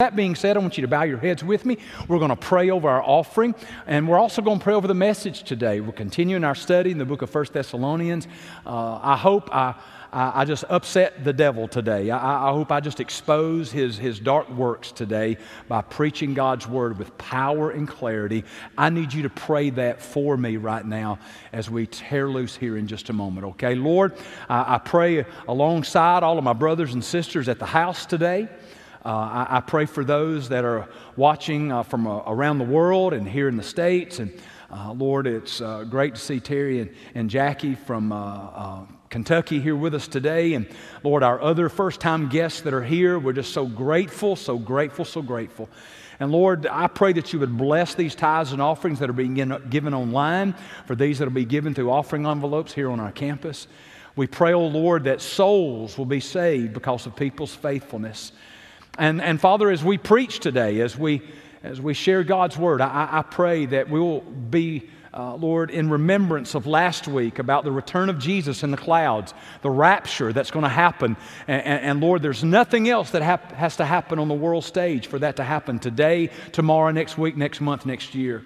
That being said, I want you to bow your heads with me. We're going to pray over our offering, and we're also going to pray over the message today. We're continuing our study in the book of First Thessalonians. Uh, I hope I, I, I, just upset the devil today. I, I, hope I just expose his, his dark works today by preaching God's word with power and clarity. I need you to pray that for me right now as we tear loose here in just a moment, okay? Lord, I, I pray alongside all of my brothers and sisters at the house today. Uh, I, I, pray for those that are watching uh, from uh, around the world and here in the States. And uh, Lord, it's uh, great to see Terry and, and Jackie from uh, Kentucky here with us today. And Lord, our other first time guests that are here, we're just so grateful, so grateful, so grateful. And Lord, I pray that you would bless these tithes and offerings that are being given online, for these that will be given through offering envelopes here on our campus. We pray, oh Lord, that souls will be saved because of people's faithfulness. And, and Father, as we preach today, as we, as we share God's word, I, I pray that we will be, uh, Lord, in remembrance of last week about the return of Jesus in the clouds, the rapture that's going to happen. And, and, and, Lord, there's nothing else that hap- has to happen on the world stage for that to happen today, tomorrow, next week, next month, next year.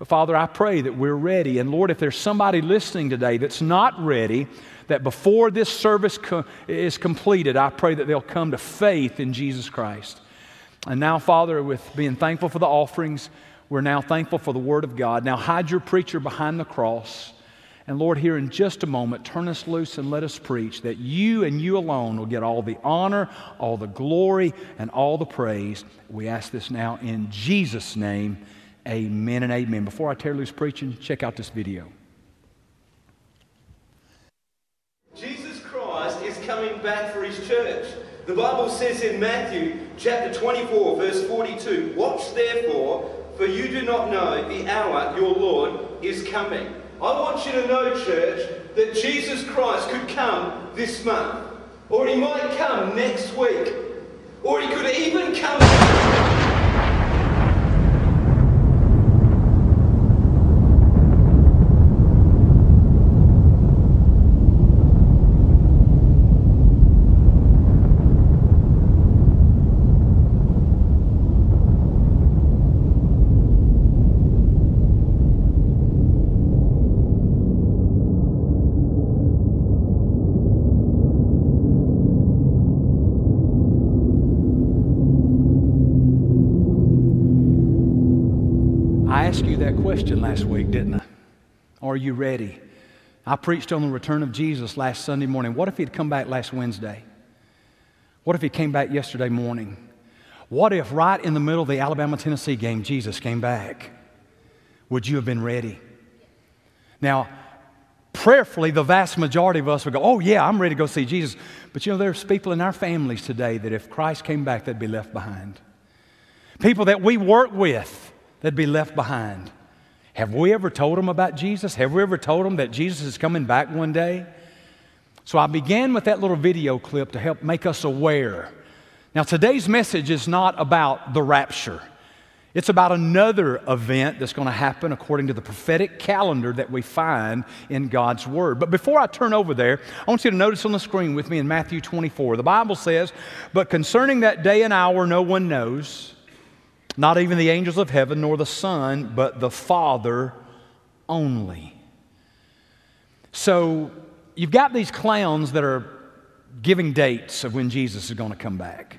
But Father, I pray that we're ready. And Lord, if there's somebody listening today that's not ready, that before this service co- is completed, I pray that they'll come to faith in Jesus Christ. And now, Father, with being thankful for the offerings, we're now thankful for the Word of God. Now, hide your preacher behind the cross. And Lord, here in just a moment, turn us loose and let us preach that you and you alone will get all the honor, all the glory, and all the praise. We ask this now in Jesus' name. Amen and amen. Before I tear loose preaching, check out this video. Jesus Christ is coming back for his church. The Bible says in Matthew chapter 24, verse 42, Watch therefore, for you do not know the hour your Lord is coming. I want you to know, church, that Jesus Christ could come this month, or he might come next week, or he could even come. Question last week, didn't I? Are you ready? I preached on the return of Jesus last Sunday morning. What if he'd come back last Wednesday? What if he came back yesterday morning? What if right in the middle of the Alabama Tennessee game, Jesus came back? Would you have been ready? Now, prayerfully, the vast majority of us would go, Oh, yeah, I'm ready to go see Jesus. But you know, there's people in our families today that if Christ came back, they'd be left behind. People that we work with, they'd be left behind. Have we ever told them about Jesus? Have we ever told them that Jesus is coming back one day? So I began with that little video clip to help make us aware. Now, today's message is not about the rapture. It's about another event that's going to happen according to the prophetic calendar that we find in God's Word. But before I turn over there, I want you to notice on the screen with me in Matthew 24. The Bible says, But concerning that day and hour, no one knows not even the angels of heaven, nor the Son, but the Father only. So you've got these clowns that are giving dates of when Jesus is going to come back.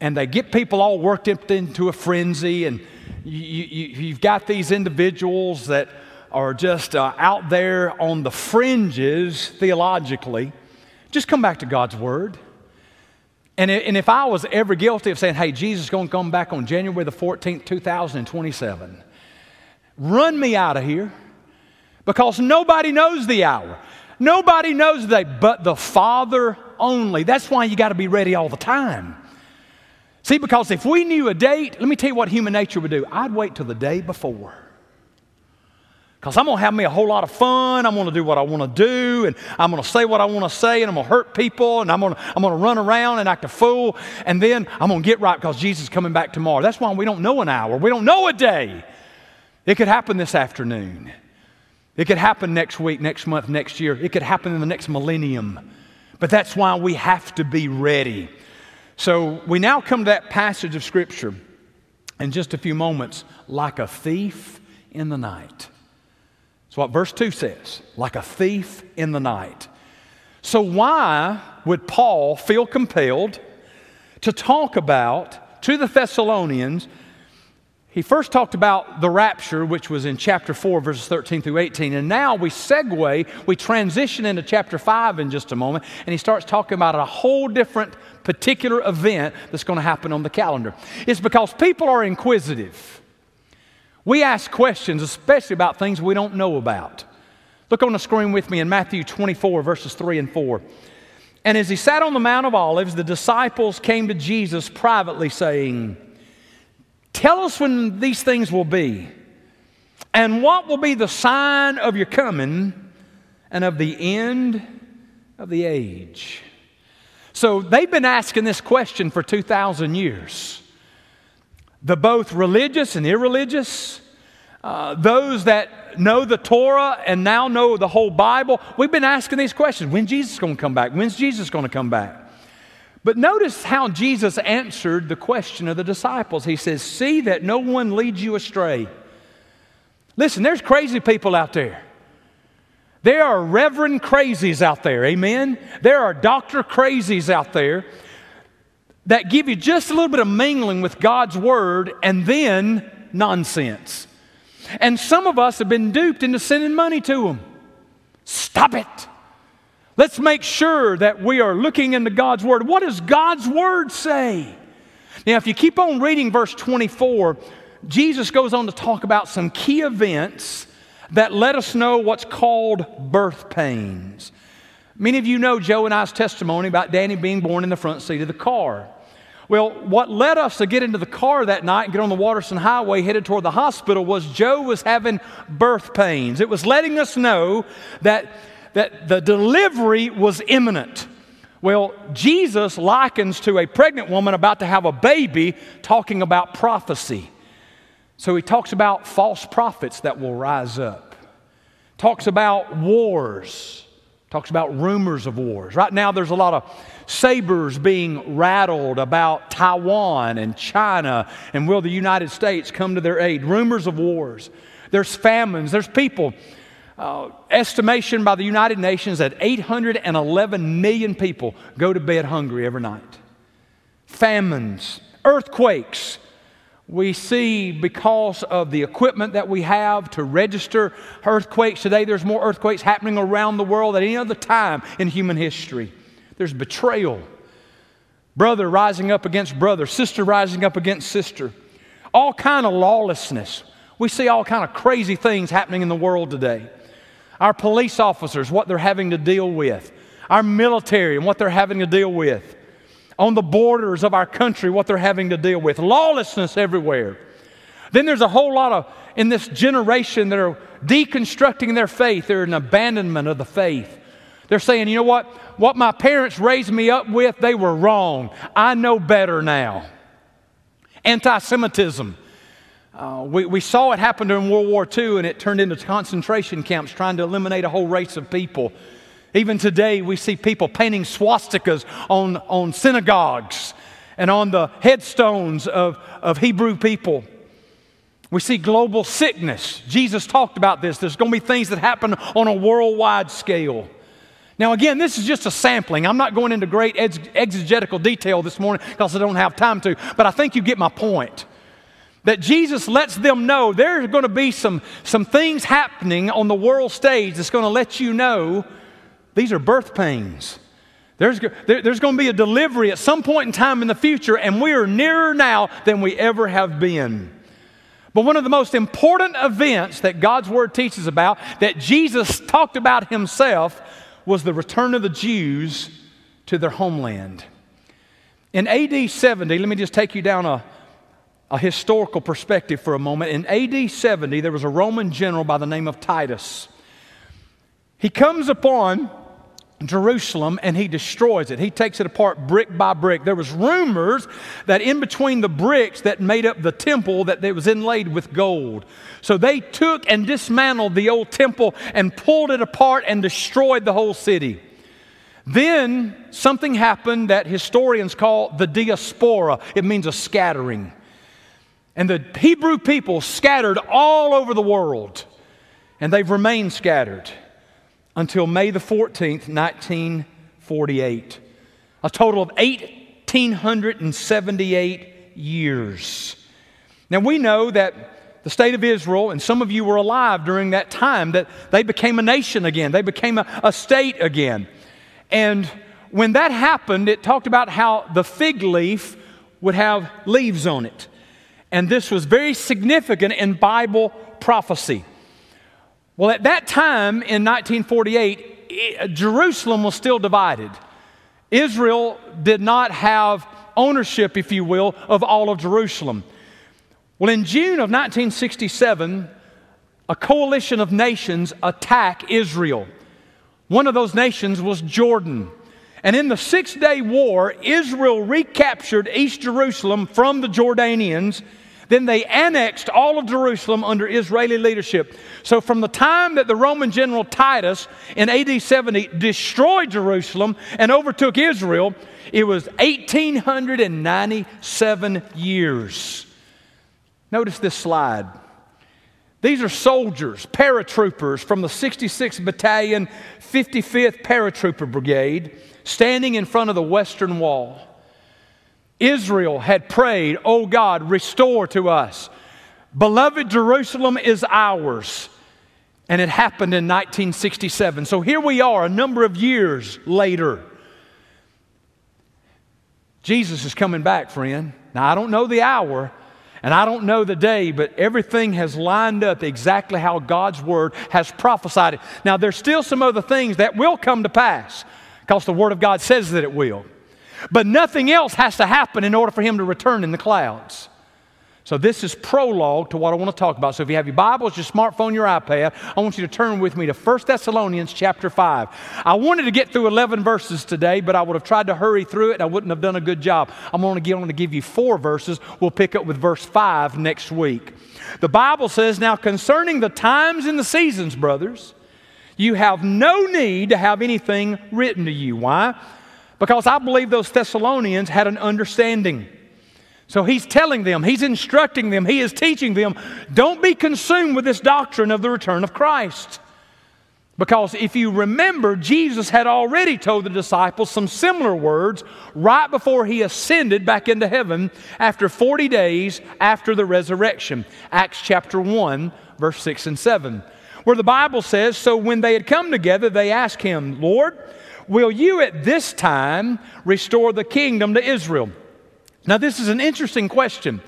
And they get people all worked up into a frenzy, and you, have got these individuals that are just uh, out there on the fringes theologically. Just come back to God's Word. And, and if I was ever guilty of saying, hey, Jesus is going to come back on January the 14th, 2027, run me out of here because nobody knows the hour. Nobody knows the day but the Father only. That's why you got to be ready all the time. See, because if we knew a date, let me tell you what human nature would do. I'd wait till the day before. Because I'm going to have me a whole lot of fun. I'm going to do what I want to do, and I'm going to say what I want to say, and I'm going to hurt people, and I'm going to, I'm going to run around and act a fool, and then I'm going to get right because Jesus is coming back tomorrow. That's why we don't know an hour. We don't know a day. It could happen this afternoon. It could happen next week, next month, next year. It could happen in the next millennium. But that's why we have to be ready. So we now come to that passage of Scripture in just a few moments, like a thief in the night. What verse 2 says, like a thief in the night. So, why would Paul feel compelled to talk about to the Thessalonians he first talked about the rapture, which was in chapter 4, verses 13 through 18. And now we segue, we transition into chapter 5 in just a moment, and he starts talking about a whole different particular event that's going to happen on the calendar. It's because people are inquisitive. We ask questions, especially about things we don't know about. Look on the screen with me in Matthew 24, verses 3 and 4. And as he sat on the Mount of Olives, the disciples came to Jesus privately, saying, Tell us when these things will be, and what will be the sign of your coming and of the end of the age. So they've been asking this question for 2,000 years. The both religious and irreligious, uh, those that know the Torah and now know the whole Bible, we've been asking these questions. When's Jesus going to come back? When's Jesus going to come back? But notice how Jesus answered the question of the disciples. He says, See that no one leads you astray. Listen, there's crazy people out there. There are reverend crazies out there, amen? There are doctor crazies out there that give you just a little bit of mingling with God's word and then nonsense. And some of us have been duped into sending money to them. Stop it. Let's make sure that we are looking into God's Word. What does God's Word say? Now, if you keep on reading verse 24, Jesus goes on to talk about some key events that let us know what's called birth pains. Many of you know Joe and I's testimony about Danny being born in the front seat of the car. Well, what led us to get into the car that night and get on the Watterson Highway headed toward the hospital was Joe was having birth pains. It was letting us know that that the delivery was imminent. Well, Jesus likens to a pregnant woman about to have a baby, talking about prophecy. So he talks about false prophets that will rise up, talks about wars, talks about rumors of wars. Right now, there's a lot of sabers being rattled about Taiwan and China, and will the United States come to their aid? Rumors of wars. There's famines, there's people uh, estimation by the United Nations that 811 million people go to bed hungry every night. Famines, earthquakes. We see because of the equipment that we have to register earthquakes today, there's more earthquakes happening around the world than any other time in human history. There's betrayal, brother rising up against brother, sister rising up against sister, all kind of lawlessness. We see all kind of crazy things happening in the world today our police officers, what they're having to deal with, our military and what they're having to deal with, on the borders of our country, what they're having to deal with, lawlessness everywhere. Then there's a whole lot of, in this generation, that are deconstructing their faith. They're an abandonment of the faith. They're saying, you know what? What my parents raised me up with, they were wrong. I know better now. Anti Semitism uh, we, we saw it happen during World War II, and it turned into concentration camps trying to eliminate a whole race of people. Even today, we see people painting swastikas on, on synagogues and on the headstones of, of Hebrew people. We see global sickness. Jesus talked about this. There's going to be things that happen on a worldwide scale. Now, again, this is just a sampling. I'm not going into great exegetical detail this morning because I don't have time to, but I think you get my point that Jesus lets them know there's going to be some, some things happening on the world stage that's going to let you know these are birth pains. There's, there, there's going to be a delivery at some point in time in the future, and we are nearer now than we ever have been. But one of the most important events that God's Word teaches about, that Jesus talked about himself, was the return of the Jews to their homeland. In AD 70, let me just take you down a, a historical perspective for a moment. In AD 70, there was a Roman general by the name of Titus. He comes upon Jerusalem and he destroys it. He takes it apart brick by brick. There was rumors that in between the bricks that made up the temple that it was inlaid with gold. So they took and dismantled the old temple and pulled it apart and destroyed the whole city. Then something happened that historians call the diaspora. It means a scattering. And the Hebrew people scattered all over the world, and they've remained scattered until May the 14th, 1948. A total of 1,878 years. Now we know that the state of Israel, and some of you were alive during that time, that they became a nation again, they became a, a state again. And when that happened, it talked about how the fig leaf would have leaves on it. And this was very significant in Bible prophecy. Well, at that time in 1948, Jerusalem was still divided. Israel did not have ownership, if you will, of all of Jerusalem. Well, in June of 1967, a coalition of nations attacked Israel. One of those nations was Jordan. And in the Six Day War, Israel recaptured East Jerusalem from the Jordanians. Then they annexed all of Jerusalem under Israeli leadership. So, from the time that the Roman general Titus in AD 70 destroyed Jerusalem and overtook Israel, it was 1897 years. Notice this slide. These are soldiers, paratroopers from the 66th Battalion, 55th Paratrooper Brigade, standing in front of the Western Wall. Israel had prayed, Oh God, restore to us. Beloved Jerusalem is ours. And it happened in 1967. So here we are, a number of years later. Jesus is coming back, friend. Now, I don't know the hour, and I don't know the day, but everything has lined up exactly how God's Word has prophesied it. Now, there's still some other things that will come to pass because the Word of God says that it will. But nothing else has to happen in order for Him to return in the clouds. So, this is prologue to what I want to talk about. So, if you have your Bibles, your smartphone, your iPad, I want you to turn with me to 1 Thessalonians chapter 5. I wanted to get through 11 verses today, but I would have tried to hurry through it and I wouldn't have done a good job. I'm going to I'm going to give you four verses. We'll pick up with verse 5 next week. The Bible says, Now concerning the times and the seasons, brothers, you have no need to have anything written to you. Why? Because I believe those Thessalonians had an understanding. So he's telling them, he's instructing them, he is teaching them, don't be consumed with this doctrine of the return of Christ. Because if you remember, Jesus had already told the disciples some similar words right before he ascended back into heaven after 40 days after the resurrection. Acts chapter 1, verse 6 and 7, where the Bible says, So when they had come together, they asked him, Lord, will you at this time restore the kingdom to Israel? Now, this is an interesting question.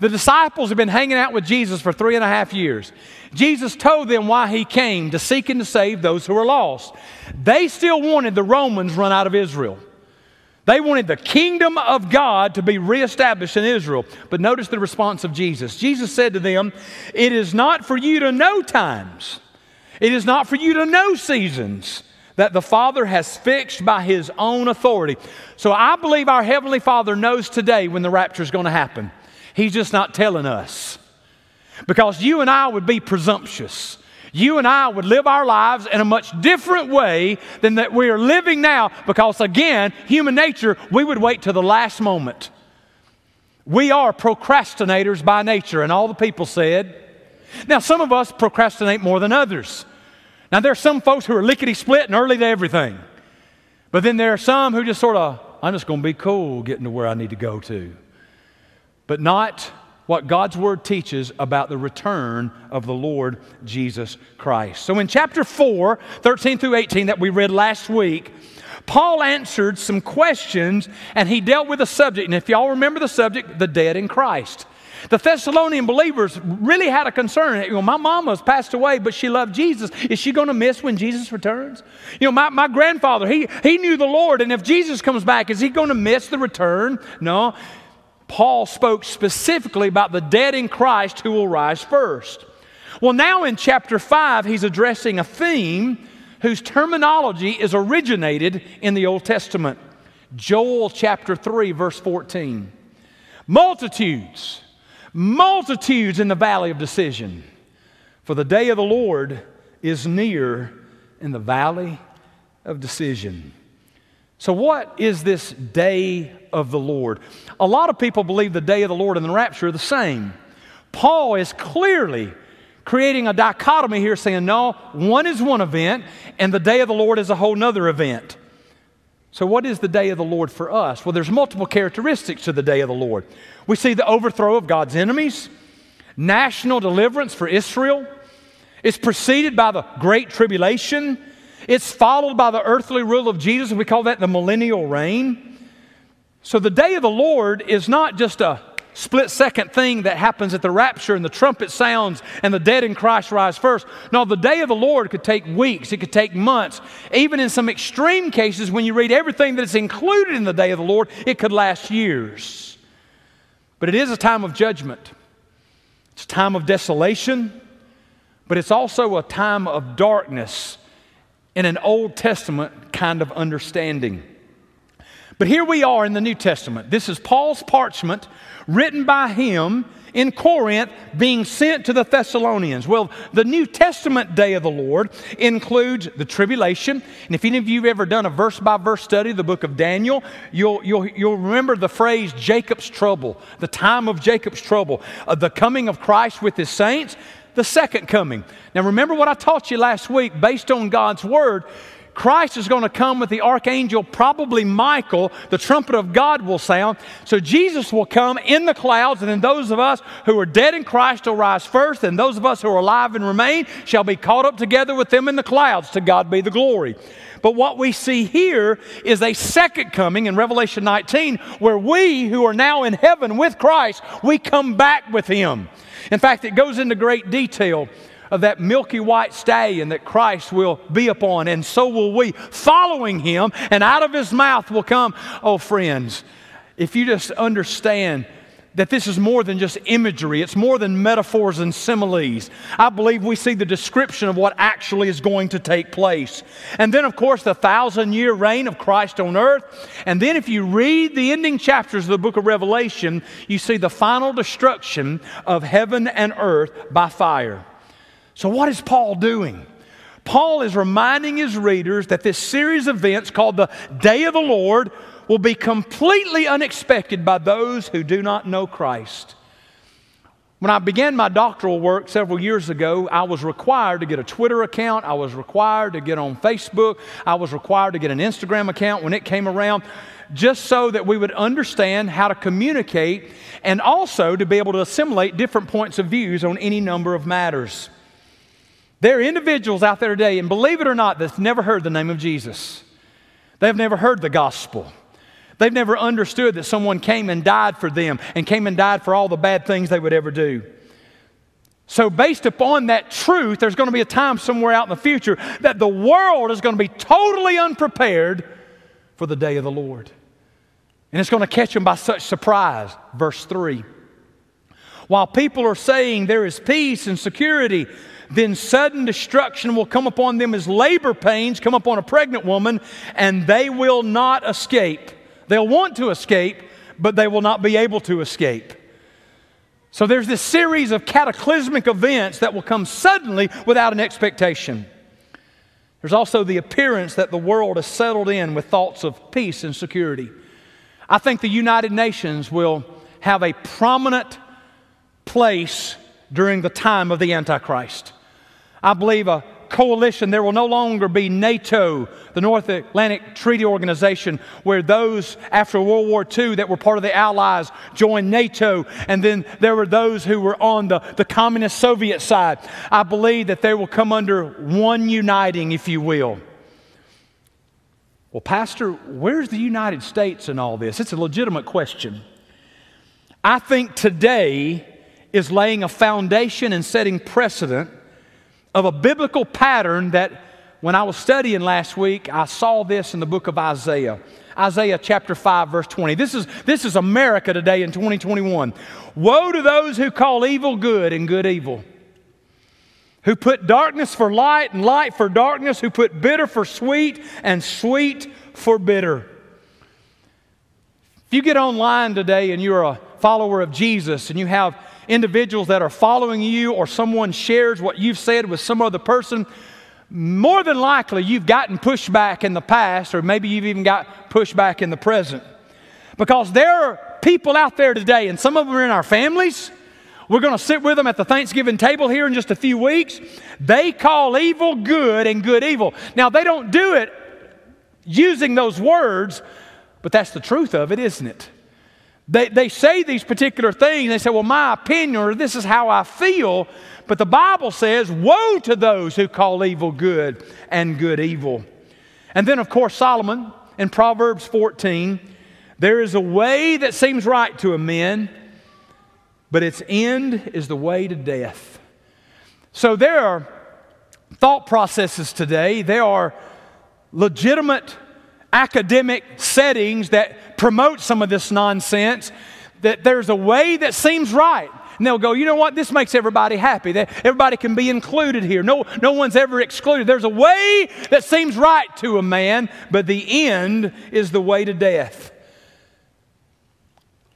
The disciples have been hanging out with Jesus for three and a half years. Jesus told them why he came to seek and to save those who are lost. They still wanted the Romans run out of Israel. They wanted the kingdom of God to be reestablished in Israel. But notice the response of Jesus. Jesus said to them, It is not for you to know times, it is not for you to know seasons that the Father has fixed by His own authority. So I believe our Heavenly Father knows today when the rapture is going to happen. He's just not telling us. Because you and I would be presumptuous. You and I would live our lives in a much different way than that we are living now because, again, human nature, we would wait to the last moment. We are procrastinators by nature, and all the people said. Now, some of us procrastinate more than others. Now, there are some folks who are lickety split and early to everything. But then there are some who just sort of, I'm just going to be cool getting to where I need to go to. But not what God's Word teaches about the return of the Lord Jesus Christ. So in chapter 4, 13 through 18, that we read last week, Paul answered some questions and he dealt with a subject. And if y'all remember the subject, the dead in Christ. The Thessalonian believers really had a concern. You know, my mama's passed away, but she loved Jesus. Is she going to miss when Jesus returns? You know, my, my grandfather, he, he knew the Lord, and if Jesus comes back, is he going to miss the return? No. Paul spoke specifically about the dead in Christ who will rise first. Well, now in chapter 5, he's addressing a theme whose terminology is originated in the Old Testament. Joel chapter 3, verse 14. Multitudes multitudes in the valley of decision. For the day of the Lord is near in the valley of decision. So, what is this day of the Lord? A lot of people believe the day of the Lord and the rapture are the same. Paul is clearly creating a dichotomy here, saying, no, one is one event, and the day of the Lord is a whole nother event. So, what is the day of the Lord for us? Well, there's multiple characteristics to the day of the Lord. We see the overthrow of God's enemies, national deliverance for Israel. It's preceded by the great tribulation. It's followed by the earthly rule of Jesus. We call that the millennial reign. So, the day of the Lord is not just a split second thing that happens at the rapture and the trumpet sounds and the dead in Christ rise first. No, the day of the Lord could take weeks, it could take months. Even in some extreme cases, when you read everything that is included in the day of the Lord, it could last years. But it is a time of judgment, it's a time of desolation, but it's also a time of darkness in an Old Testament kind of understanding. But here we are in the New Testament. This is Paul's parchment written by him in Corinth being sent to the Thessalonians. Well, the New Testament day of the Lord includes the tribulation. And if any of you have ever done a verse by verse study of the book of Daniel, you'll, you'll, you'll remember the phrase Jacob's trouble, the time of Jacob's trouble, uh, the coming of Christ with his saints, the second coming. Now, remember what I taught you last week based on God's word. Christ is going to come with the archangel, probably Michael. The trumpet of God will sound. So Jesus will come in the clouds, and then those of us who are dead in Christ will rise first, and those of us who are alive and remain shall be caught up together with them in the clouds. To God be the glory. But what we see here is a second coming in Revelation 19 where we who are now in heaven with Christ, we come back with him. In fact, it goes into great detail of that milky white stallion that Christ will be upon, and so will we, following him, and out of his mouth will come, oh, friends, if you just understand that this is more than just imagery, it's more than metaphors and similes. I believe we see the description of what actually is going to take place. And then, of course, the thousand year reign of Christ on earth. And then, if you read the ending chapters of the book of Revelation, you see the final destruction of heaven and earth by fire. So, what is Paul doing? Paul is reminding his readers that this series of events called the Day of the Lord will be completely unexpected by those who do not know Christ. When I began my doctoral work several years ago, I was required to get a Twitter account. I was required to get on Facebook. I was required to get an Instagram account when it came around, just so that we would understand how to communicate and also to be able to assimilate different points of views on any number of matters. There are individuals out there today, and believe it or not, that's never heard the name of Jesus. They've never heard the gospel. They've never understood that someone came and died for them and came and died for all the bad things they would ever do. So, based upon that truth, there's going to be a time somewhere out in the future that the world is going to be totally unprepared for the day of the Lord. And it's going to catch them by such surprise. Verse 3. While people are saying there is peace and security, then sudden destruction will come upon them as labor pains come upon a pregnant woman, and they will not escape. They'll want to escape, but they will not be able to escape. So there's this series of cataclysmic events that will come suddenly without an expectation. There's also the appearance that the world is settled in with thoughts of peace and security. I think the United Nations will have a prominent place during the time of the Antichrist. I believe a coalition, there will no longer be NATO, the North Atlantic Treaty Organization, where those after World War II that were part of the Allies joined NATO, and then there were those who were on the, the communist Soviet side. I believe that they will come under one uniting, if you will. Well, Pastor, where's the United States in all this? It's a legitimate question. I think today is laying a foundation and setting precedent of a biblical pattern that when I was studying last week, I saw this in the book of Isaiah. Isaiah chapter 5, verse 20. This is, this is America today in 2021. Woe to those who call evil good and good evil, who put darkness for light and light for darkness, who put bitter for sweet and sweet for bitter. If you get online today and you're a follower of Jesus and you have individuals that are following you or someone shares what you've said with some other person, more than likely you've gotten pushback in the past, or maybe you've even got pushback in the present. Because there are people out there today, and some of them are in our families. We're going to sit with them at the Thanksgiving table here in just a few weeks. They call evil good and good evil. Now, they don't do it using those words, but that's the truth of it, isn't it? They, they say these particular things. They say, well, my opinion, or this is how I feel. But the Bible says, woe to those who call evil good and good evil. And then, of course, Solomon in Proverbs 14 there is a way that seems right to a man, but its end is the way to death. So there are thought processes today, there are legitimate academic settings that promote some of this nonsense, that there's a way that seems right. And they'll go, you know what? This makes everybody happy. Everybody can be included here. No, no one's ever excluded. There's a way that seems right to a man, but the end is the way to death.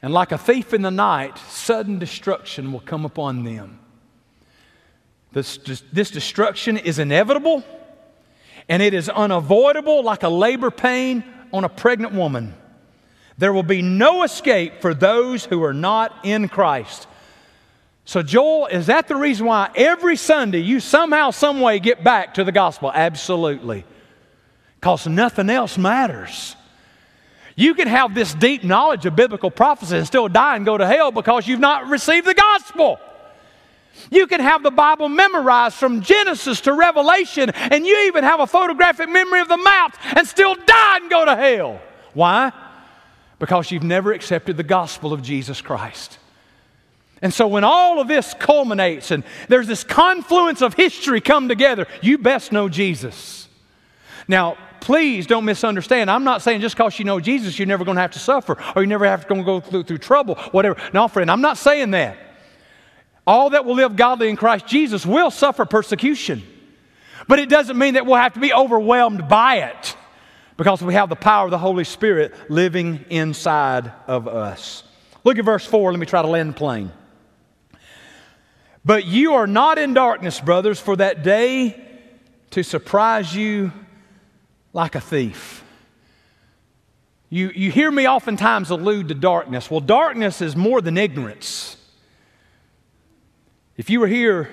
And like a thief in the night, sudden destruction will come upon them. This, this destruction is inevitable and it is unavoidable like a labor pain on a pregnant woman. There will be no escape for those who are not in Christ. So, Joel, is that the reason why every Sunday you somehow, some way get back to the gospel? Absolutely. Because nothing else matters. You can have this deep knowledge of biblical prophecy and still die and go to hell because you've not received the gospel. You can have the Bible memorized from Genesis to Revelation, and you even have a photographic memory of the mount and still die and go to hell. Why? Because you've never accepted the gospel of Jesus Christ. And so when all of this culminates and there's this confluence of history come together, you best know Jesus. Now, please don't misunderstand. I'm not saying just because you know Jesus, you're never going to have to suffer or you never have to go through, through trouble, whatever. No, friend, I'm not saying that. All that will live godly in Christ Jesus will suffer persecution. But it doesn't mean that we'll have to be overwhelmed by it because we have the power of the Holy Spirit living inside of us. Look at verse 4. Let me try to land plane. But you are not in darkness, brothers, for that day to surprise you like a thief. You, you hear me oftentimes allude to darkness. Well, darkness is more than ignorance. If you were here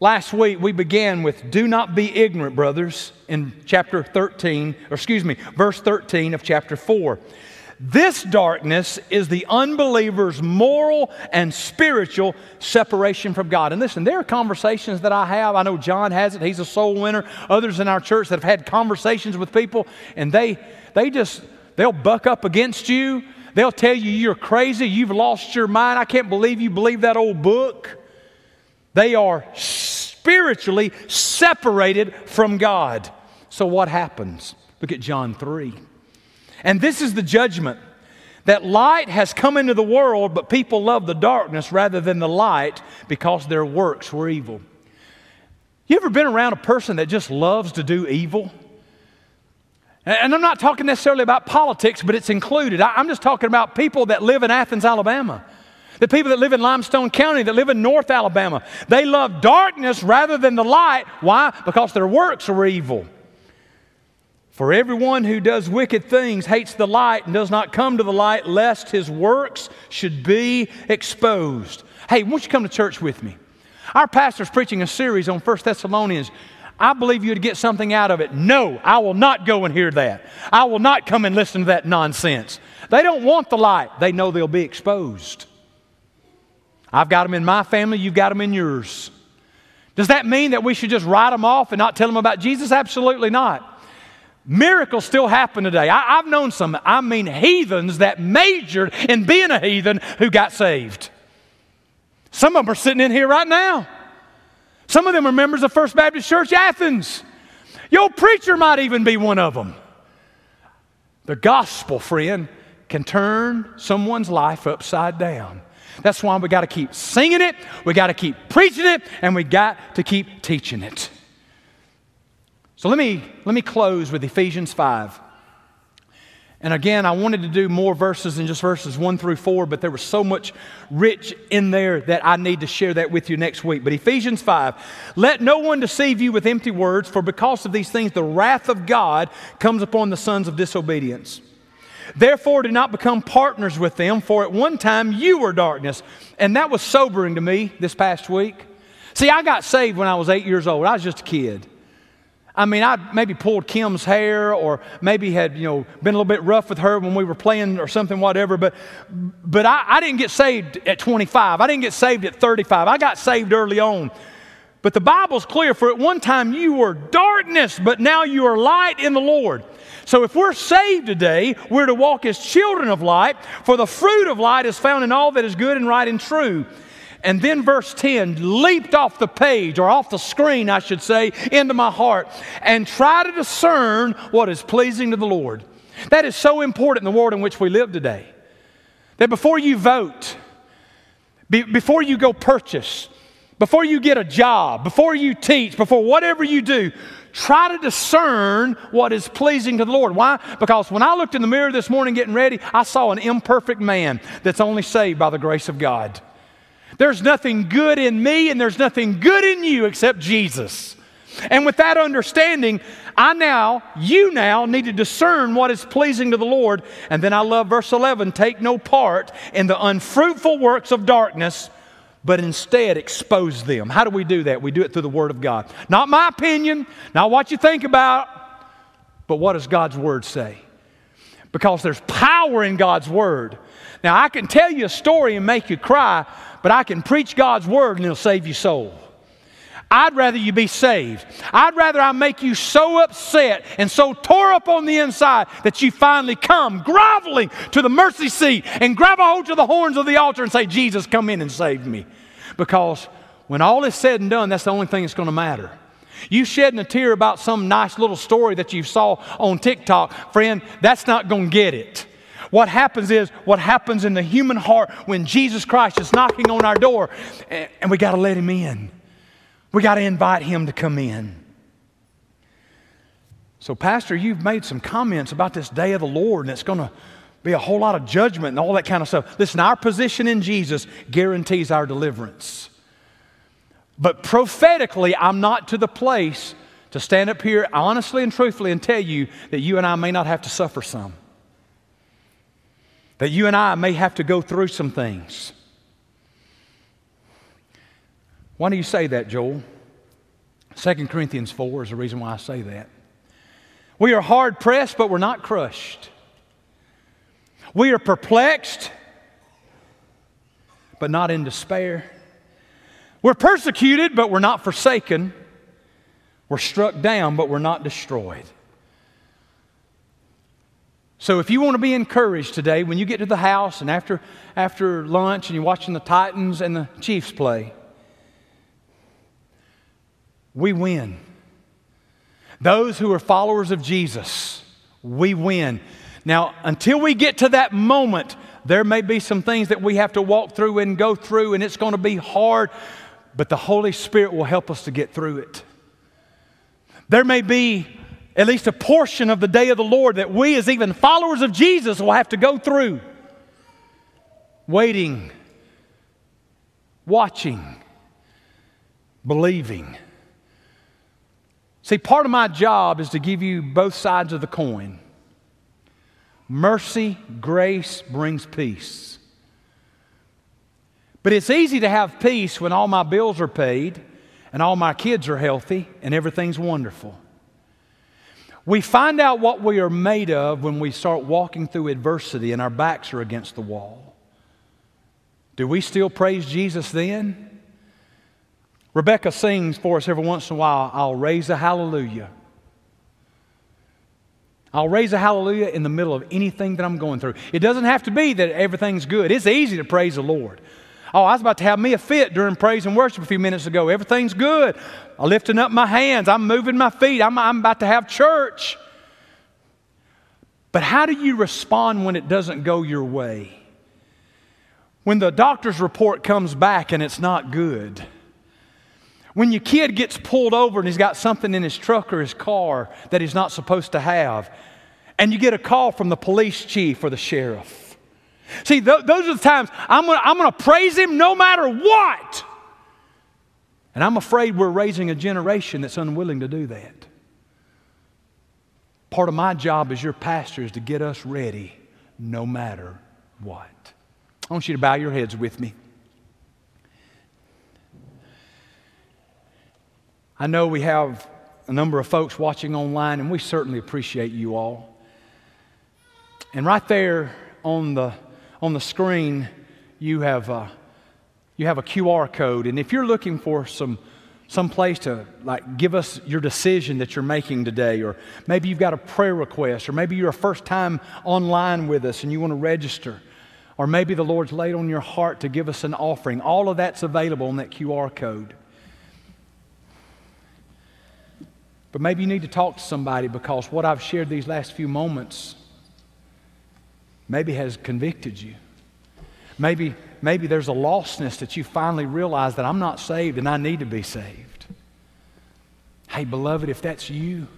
last week, we began with do not be ignorant, brothers, in chapter 13, or excuse me, verse 13 of chapter 4. This darkness is the unbeliever's moral and spiritual separation from God. And listen, there are conversations that I have. I know John has it, he's a soul winner. Others in our church that have had conversations with people, and they, they just, they'll buck up against you. They'll tell you you're crazy, you've lost your mind. I can't believe you believe that old book. They are spiritually separated from God. So what happens? Look at John 3. And this is the judgment that light has come into the world, but people love the darkness rather than the light because their works were evil. You ever been around a person that just loves to do evil? And I'm not talking necessarily about politics, but it's included. I'm just talking about people that live in Athens, Alabama. The people that live in Limestone County, that live in North Alabama. They love darkness rather than the light. Why? Because their works are evil. For everyone who does wicked things hates the light and does not come to the light, lest his works should be exposed. Hey, won't you come to church with me? Our pastor's preaching a series on 1 Thessalonians. I believe you'd get something out of it. No, I will not go and hear that. I will not come and listen to that nonsense. They don't want the light, they know they'll be exposed. I've got them in my family, you've got them in yours. Does that mean that we should just write them off and not tell them about Jesus? Absolutely not. Miracles still happen today. I, have known some, I mean, heathens that majored in being a heathen who got saved. Some of them are sitting in here right now. Some of them are members of First Baptist Church Athens. Your preacher might even be one of them. The gospel, friend, can turn someone's life upside down. That's why we got to keep singing it, we got to keep preaching it, and we got to keep teaching it. So let me, let me close with Ephesians 5. And again, I wanted to do more verses than just verses one through four, but there was so much rich in there that I need to share that with you next week. But Ephesians 5 let no one deceive you with empty words, for because of these things the wrath of God comes upon the sons of disobedience. Therefore, do not become partners with them, for at one time you were darkness. And that was sobering to me this past week. See, I got saved when I was eight years old, I was just a kid. I mean, I maybe pulled Kim's hair or maybe had, you know, been a little bit rough with her when we were playing or something, whatever. But, but I, I didn't get saved at 25. I didn't get saved at 35. I got saved early on. But the Bible's clear for at one time you were darkness, but now you are light in the Lord. So if we're saved today, we're to walk as children of light, for the fruit of light is found in all that is good and right and true. And then verse 10 leaped off the page, or off the screen, I should say, into my heart, and try to discern what is pleasing to the Lord. That is so important in the world in which we live today. That before you vote, be, before you go purchase, before you get a job, before you teach, before whatever you do, try to discern what is pleasing to the Lord. Why? Because when I looked in the mirror this morning getting ready, I saw an imperfect man that's only saved by the grace of God. There's nothing good in me and there's nothing good in you except Jesus. And with that understanding, I now, you now need to discern what is pleasing to the Lord. And then I love verse 11 take no part in the unfruitful works of darkness, but instead expose them. How do we do that? We do it through the Word of God. Not my opinion, not what you think about, but what does God's Word say? Because there's power in God's Word. Now, I can tell you a story and make you cry, but I can preach God's word and it'll save your soul. I'd rather you be saved. I'd rather I make you so upset and so tore up on the inside that you finally come groveling to the mercy seat and grab a hold to the horns of the altar and say, Jesus, come in and save me. Because when all is said and done, that's the only thing that's going to matter. You shedding a tear about some nice little story that you saw on TikTok, friend, that's not going to get it. What happens is what happens in the human heart when Jesus Christ is knocking on our door, and we got to let him in. We got to invite him to come in. So, Pastor, you've made some comments about this day of the Lord, and it's going to be a whole lot of judgment and all that kind of stuff. Listen, our position in Jesus guarantees our deliverance. But prophetically, I'm not to the place to stand up here honestly and truthfully and tell you that you and I may not have to suffer some that you and I may have to go through some things. Why do you say that, Joel? 2 Corinthians 4 is the reason why I say that. We are hard pressed, but we're not crushed. We are perplexed, but not in despair. We're persecuted, but we're not forsaken. We're struck down, but we're not destroyed. So if you want to be encouraged today, when you get to the house and after, after lunch and you're watching the Titans and the Chiefs play, we win. Those who are followers of Jesus, we win. Now, until we get to that moment, there may be some things that we have to walk through and go through, and it's going to be hard, but the Holy Spirit will help us to get through it. There may be at least a portion of the day of the Lord that we, as even followers of Jesus, will have to go through. Waiting, watching, believing. See, part of my job is to give you both sides of the coin. Mercy, grace brings peace. But it's easy to have peace when all my bills are paid and all my kids are healthy and everything's wonderful. We find out what we are made of when we start walking through adversity and our backs are against the wall. Do we still praise Jesus then? Rebecca sings for us every once in a while I'll raise a hallelujah. I'll raise a hallelujah in the middle of anything that I'm going through. It doesn't have to be that everything's good. It's easy to praise the Lord. Oh, I was about to have me a fit during praise and worship a few minutes ago. Everything's good. I'm lifting up my hands. I'm moving my feet. I'm, I'm about to have church. But how do you respond when it doesn't go your way? When the doctor's report comes back and it's not good? When your kid gets pulled over and he's got something in his truck or his car that he's not supposed to have? and you get a call from the police chief or the sheriff. See, th- those are the times I'm gonna, I'm gonna praise him no matter what. And I'm afraid we're raising a generation that's unwilling to do that. Part of my job as your pastor is to get us ready no matter what. I want you to bow your heads with me. I know we have a number of folks watching online, and we certainly appreciate you all. And right there on the, on the screen, you have, a, you have a QR code. And if you're looking for some, some place to like give us your decision that you're making today, or maybe you've got a prayer request, or maybe you're a first time online with us and you want to register, or maybe the Lord's laid on your heart to give us an offering, all of that's available on that QR code. But maybe you need to talk to somebody because what I've shared these last few moments maybe has convicted you. Maybe, maybe there's a lostness that you finally realize that I'm not saved and I need to be saved. Hey, beloved, if that's you,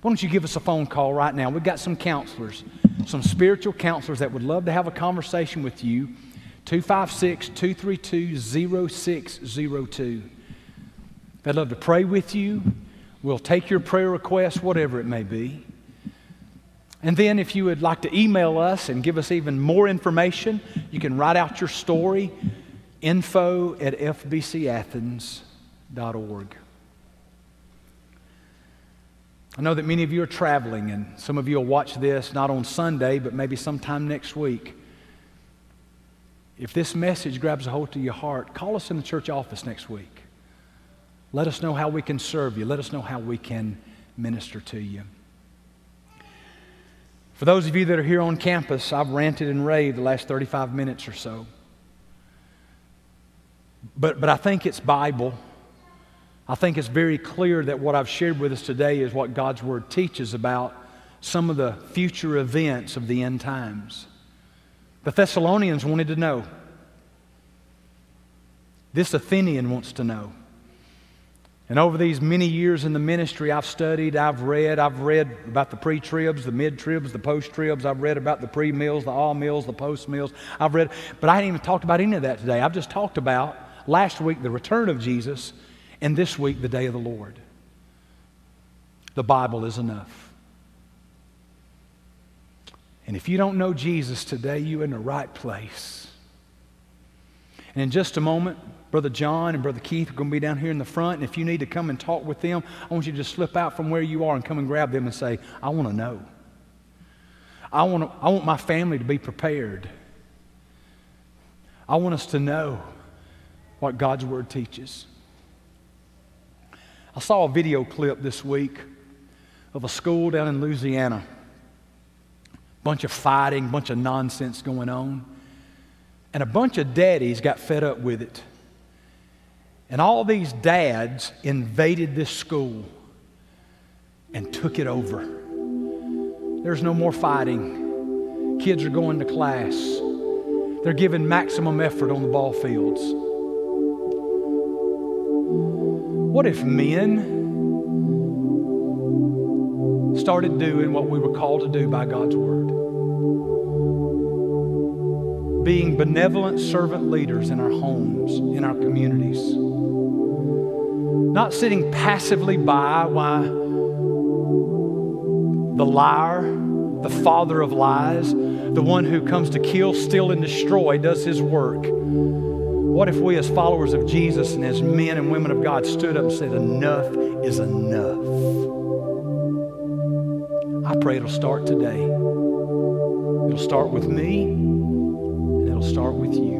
why don't you give us a phone call right now? We've got some counselors, some spiritual counselors that would love to have a conversation with you. 256 232 0602. They'd love to pray with you We'll take your prayer request, whatever it may be. And then, if you would like to email us and give us even more information, you can write out your story info at fbcathens.org. I know that many of you are traveling, and some of you will watch this not on Sunday, but maybe sometime next week. If this message grabs a hold of your heart, call us in the church office next week. Let us know how we can serve you. Let us know how we can minister to you. For those of you that are here on campus, I've ranted and raved the last 35 minutes or so. But, but I think it's Bible. I think it's very clear that what I've shared with us today is what God's Word teaches about some of the future events of the end times. The Thessalonians wanted to know. This Athenian wants to know. And over these many years in the ministry, I've studied, I've read, I've read about the pre tribs, the mid tribs, the post tribs. I've read about the pre mills, the all mills, the post mills. I've read, but I haven't even talked about any of that today. I've just talked about last week the return of Jesus and this week the day of the Lord. The Bible is enough. And if you don't know Jesus today, you're in the right place. And in just a moment, Brother John and Brother Keith are going to be down here in the front. And if you need to come and talk with them, I want you to just slip out from where you are and come and grab them and say, I want to know. I want, to, I want my family to be prepared. I want us to know what God's Word teaches. I saw a video clip this week of a school down in Louisiana. Bunch of fighting, bunch of nonsense going on. And a bunch of daddies got fed up with it. And all these dads invaded this school and took it over. There's no more fighting. Kids are going to class. They're giving maximum effort on the ball fields. What if men started doing what we were called to do by God's Word? Being benevolent servant leaders in our homes, in our communities not sitting passively by while the liar, the father of lies, the one who comes to kill, steal, and destroy does his work. What if we, as followers of Jesus and as men and women of God, stood up and said, Enough is enough? I pray it'll start today. It'll start with me, and it'll start with you.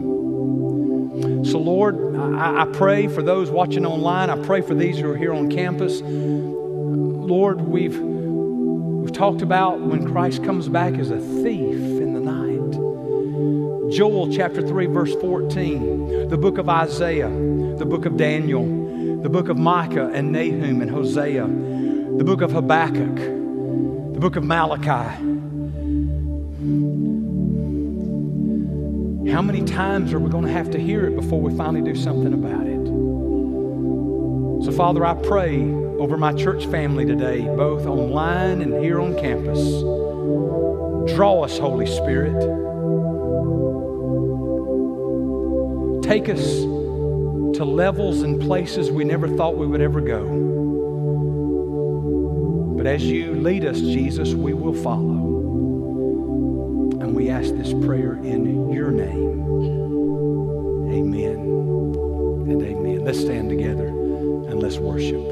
So, Lord, I, I, pray for those watching online. I pray for these who are here on campus. Lord, we've, we've talked about when Christ comes back as a thief in the night. Joel chapter 3, verse 14, the book of Isaiah, the book of Daniel, the book of Micah and Nahum and Hosea, the book of Habakkuk, the book of Malachi. How many times are we going to have to hear it before we finally do something about it? So, Father, I pray over my church family today, both online and here on campus. Draw us, Holy Spirit. Take us to levels and places we never thought we would ever go. But as you lead us, Jesus, we will follow. And we ask this prayer in your name. Amen and amen. Let's stand together and let's worship.